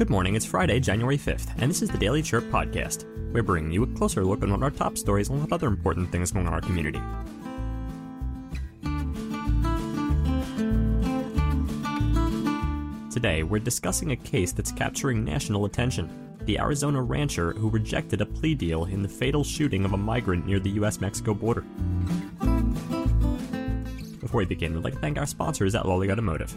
Good morning, it's Friday, January 5th, and this is the Daily Chirp Podcast. We're bringing you a closer look at one of our top stories and what other important things going on in our community. Today, we're discussing a case that's capturing national attention the Arizona rancher who rejected a plea deal in the fatal shooting of a migrant near the US Mexico border. Before we begin, we'd like to thank our sponsors at Lawley Automotive.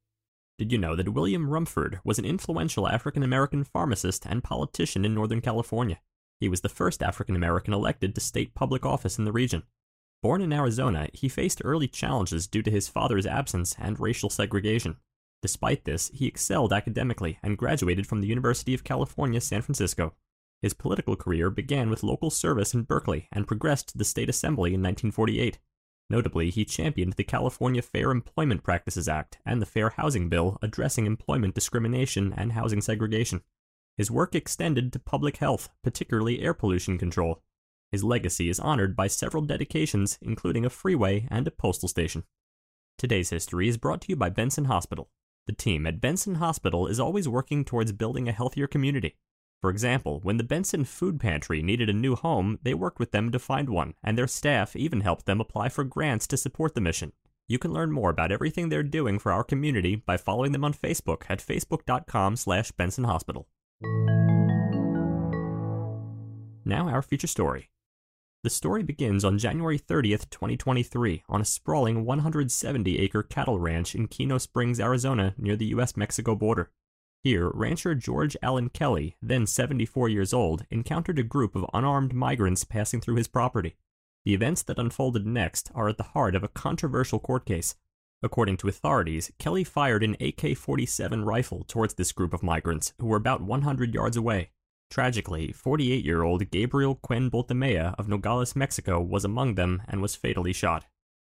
Did you know that William Rumford was an influential African American pharmacist and politician in Northern California? He was the first African American elected to state public office in the region. Born in Arizona, he faced early challenges due to his father's absence and racial segregation. Despite this, he excelled academically and graduated from the University of California, San Francisco. His political career began with local service in Berkeley and progressed to the state assembly in 1948. Notably, he championed the California Fair Employment Practices Act and the Fair Housing Bill addressing employment discrimination and housing segregation. His work extended to public health, particularly air pollution control. His legacy is honored by several dedications, including a freeway and a postal station. Today's history is brought to you by Benson Hospital. The team at Benson Hospital is always working towards building a healthier community. For example, when the Benson Food Pantry needed a new home, they worked with them to find one, and their staff even helped them apply for grants to support the mission. You can learn more about everything they're doing for our community by following them on Facebook at facebook.com slash Benson Hospital. Now our feature story. The story begins on January 30th, 2023, on a sprawling 170 acre cattle ranch in Kino Springs, Arizona, near the US Mexico border. Here, rancher George Alan Kelly, then 74 years old, encountered a group of unarmed migrants passing through his property. The events that unfolded next are at the heart of a controversial court case. According to authorities, Kelly fired an AK 47 rifle towards this group of migrants, who were about 100 yards away. Tragically, 48 year old Gabriel Cuen-Buitimea of Nogales, Mexico, was among them and was fatally shot.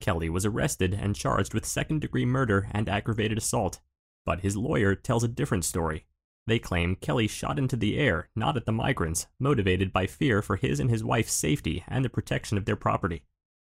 Kelly was arrested and charged with second degree murder and aggravated assault. But his lawyer tells a different story. They claim Kelly shot into the air, not at the migrants, motivated by fear for his and his wife's safety and the protection of their property.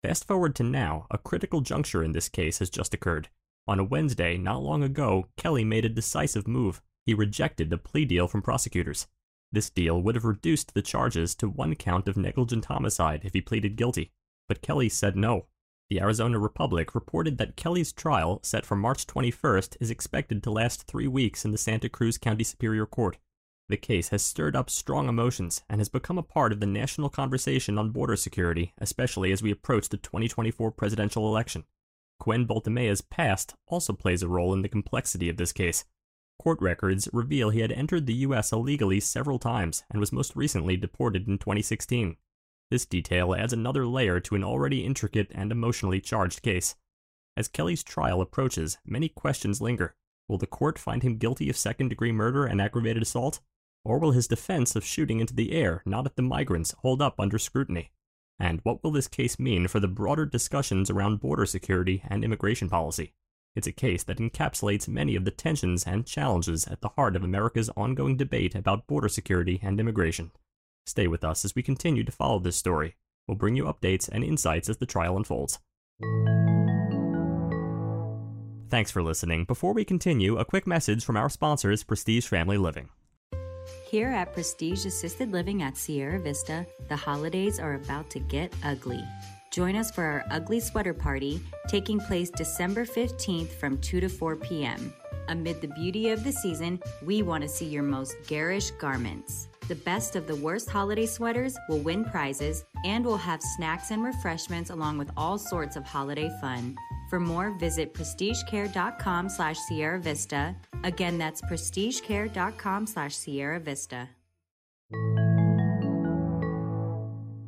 Fast forward to now, a critical juncture in this case has just occurred. On a Wednesday, not long ago, Kelly made a decisive move. He rejected the plea deal from prosecutors. This deal would have reduced the charges to one count of negligent homicide if he pleaded guilty, but Kelly said no. The Arizona Republic reported that Kelly's trial, set for March 21st, is expected to last three weeks in the Santa Cruz County Superior Court. The case has stirred up strong emotions and has become a part of the national conversation on border security, especially as we approach the 2024 presidential election. Cuen-Buitimea's past also plays a role in the complexity of this case. Court records reveal he had entered the U.S. illegally several times and was most recently deported in 2016. This detail adds another layer to an already intricate and emotionally charged case. As Kelly's trial approaches, many questions linger. Will the court find him guilty of second degree murder and aggravated assault? Or will his defense of shooting into the air, not at the migrants, hold up under scrutiny? And what will this case mean for the broader discussions around border security and immigration policy? It's a case that encapsulates many of the tensions and challenges at the heart of America's ongoing debate about border security and immigration. Stay with us as we continue to follow this story. We'll bring you updates and insights as the trial unfolds. Thanks for listening. Before we continue, a quick message from our sponsors, Prestige Family Living. Here at Prestige Assisted Living at Sierra Vista, the holidays are about to get ugly. Join us for our Ugly Sweater Party taking place December 15th from 2 to 4 p.m. Amid the beauty of the season, we want to see your most garish garments. The best of the worst holiday sweaters will win prizes and we'll have snacks and refreshments along with all sorts of holiday fun. For more, visit prestigecare.com slash Sierra Vista. Again, that's prestigecare.com slash Sierra Vista.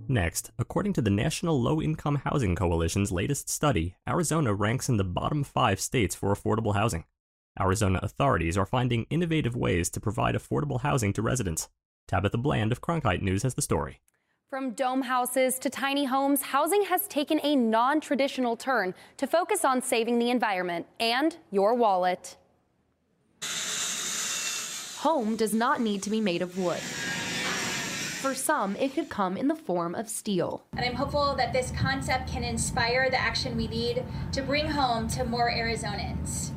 Next, according to the National Low Income Housing Coalition's latest study, Arizona ranks in the bottom five states for affordable housing. Arizona authorities are finding innovative ways to provide affordable housing to residents. Tabitha Bland of Cronkite News has the story. From dome houses to tiny homes, housing has taken a non traditional turn to focus on saving the environment and your wallet. Home does not need to be made of wood. For some, it could come in the form of steel. And I'm hopeful that this concept can inspire the action we need to bring home to more Arizonans.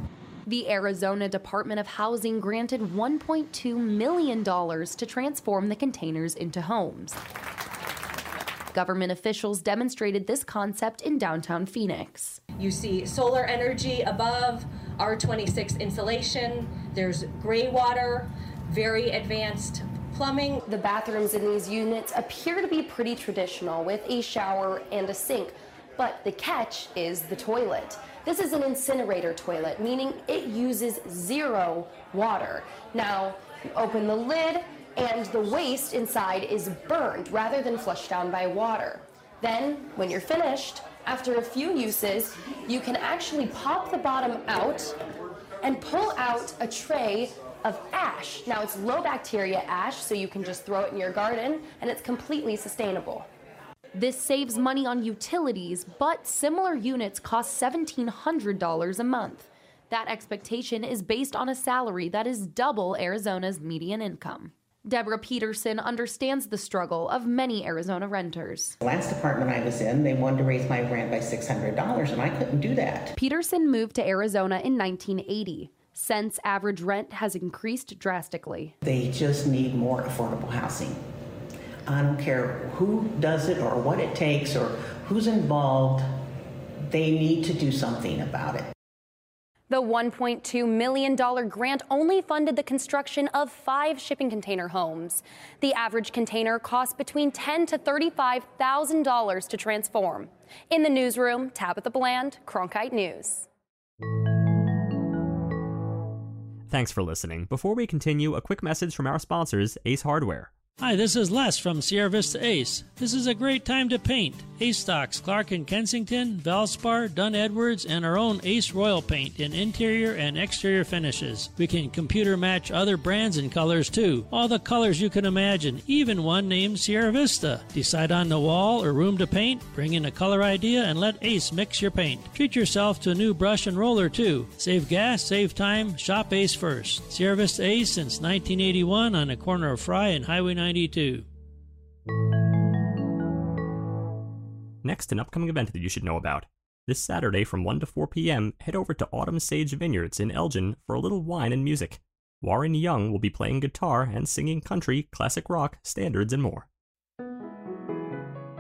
The Arizona Department of Housing granted $1.2 million to transform the containers into homes. Government officials demonstrated this concept in downtown Phoenix. You see solar energy above, R26 insulation, there's gray water, very advanced plumbing. The bathrooms in these units appear to be pretty traditional with a shower and a sink, but the catch is the toilet. This is an incinerator toilet, meaning it uses zero water. Now, you open the lid, and the waste inside is burned rather than flushed down by water. Then, when you're finished, after a few uses, you can actually pop the bottom out and pull out a tray of ash. Now it's low bacteria ash, so you can just throw it in your garden and it's completely sustainable. This saves money on utilities, but similar units cost $1,700 a month. That expectation is based on a salary that is double Arizona's median income. Deborah Peterson understands the struggle of many Arizona renters. The last apartment I was in, they wanted to raise my rent by $600, and I couldn't do that. Peterson moved to Arizona in 1980. Since average rent has increased drastically. They just need more affordable housing. I don't care who does it or what it takes or who's involved, they need to do something about it. The $1.2 million grant only funded the construction of five shipping container homes. The average container costs between 10 to $35,000 to transform. In the newsroom, Tabitha Bland, Cronkite News. Thanks for listening. Before we continue, a quick message from our sponsors, Ace Hardware. Hi, this is Les from Sierra Vista Ace. This is a great time to paint. Ace stocks Clark and Kensington, Valspar, Dunn Edwards, and our own Ace Royal paint in interior and exterior finishes. We can computer match other brands and colors too. All the colors you can imagine, even one named Sierra Vista. Decide on the wall or room to paint, bring in a color idea, and let Ace mix your paint. Treat yourself to a new brush and roller too. Save gas, save time, shop Ace first. Sierra Vista Ace since 1981 on the corner of Fry and Highway 92. Next, an upcoming event that you should know about. This Saturday from 1 to 4 p.m., head over to Autumn Sage Vineyards in Elgin for a little wine and music. Warren Young will be playing guitar and singing country, classic rock, standards, and more.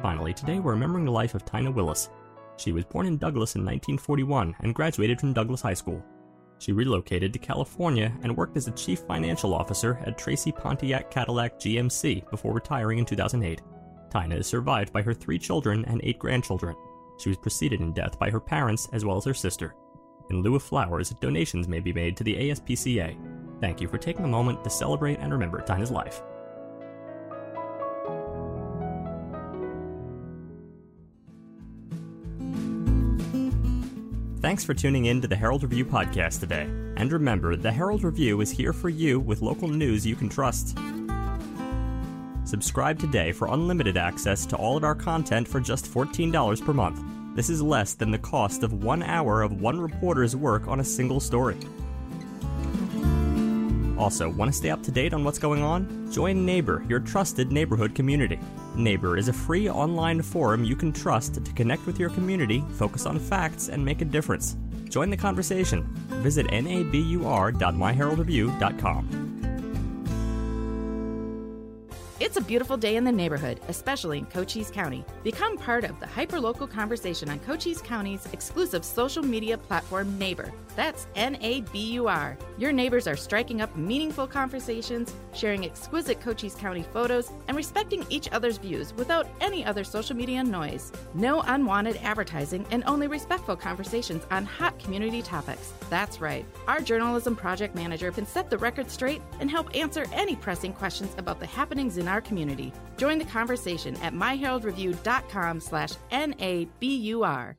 Finally, today we're remembering the life of Tyna Willis. She was born in Douglas in 1941 and graduated from Douglas High School. She relocated to California and worked as a chief financial officer at Tracy Pontiac Cadillac GMC before retiring in 2008. Tyna is survived by her three children and eight grandchildren. She was preceded in death by her parents as well as her sister. In lieu of flowers, donations may be made to the ASPCA. Thank you for taking a moment to celebrate and remember Tyna's life. Thanks for tuning in to the Herald Review podcast today. And remember, the Herald Review is here for you with local news you can trust. Subscribe today for unlimited access to all of our content for just $14 per month. This is less than the cost of one hour of one reporter's work on a single story. Also, want to stay up to date on what's going on? Join Nabur, your trusted neighborhood community. Nabur is a free online forum you can trust to connect with your community, focus on facts, and make a difference. Join the conversation. Visit nabur.myheraldreview.com. It's a beautiful day in the neighborhood, especially in Cochise County. Become part of the hyperlocal conversation on Cochise County's exclusive social media platform, Nabur. That's N A B U R. Your neighbors are striking up meaningful conversations, sharing exquisite Cochise County photos, and respecting each other's views without any other social media noise. No unwanted advertising and only respectful conversations on hot community topics. That's right. Our journalism project manager can set the record straight and help answer any pressing questions about the happenings in our community. Join the conversation at myheraldreview.com slash N-A-B-U-R.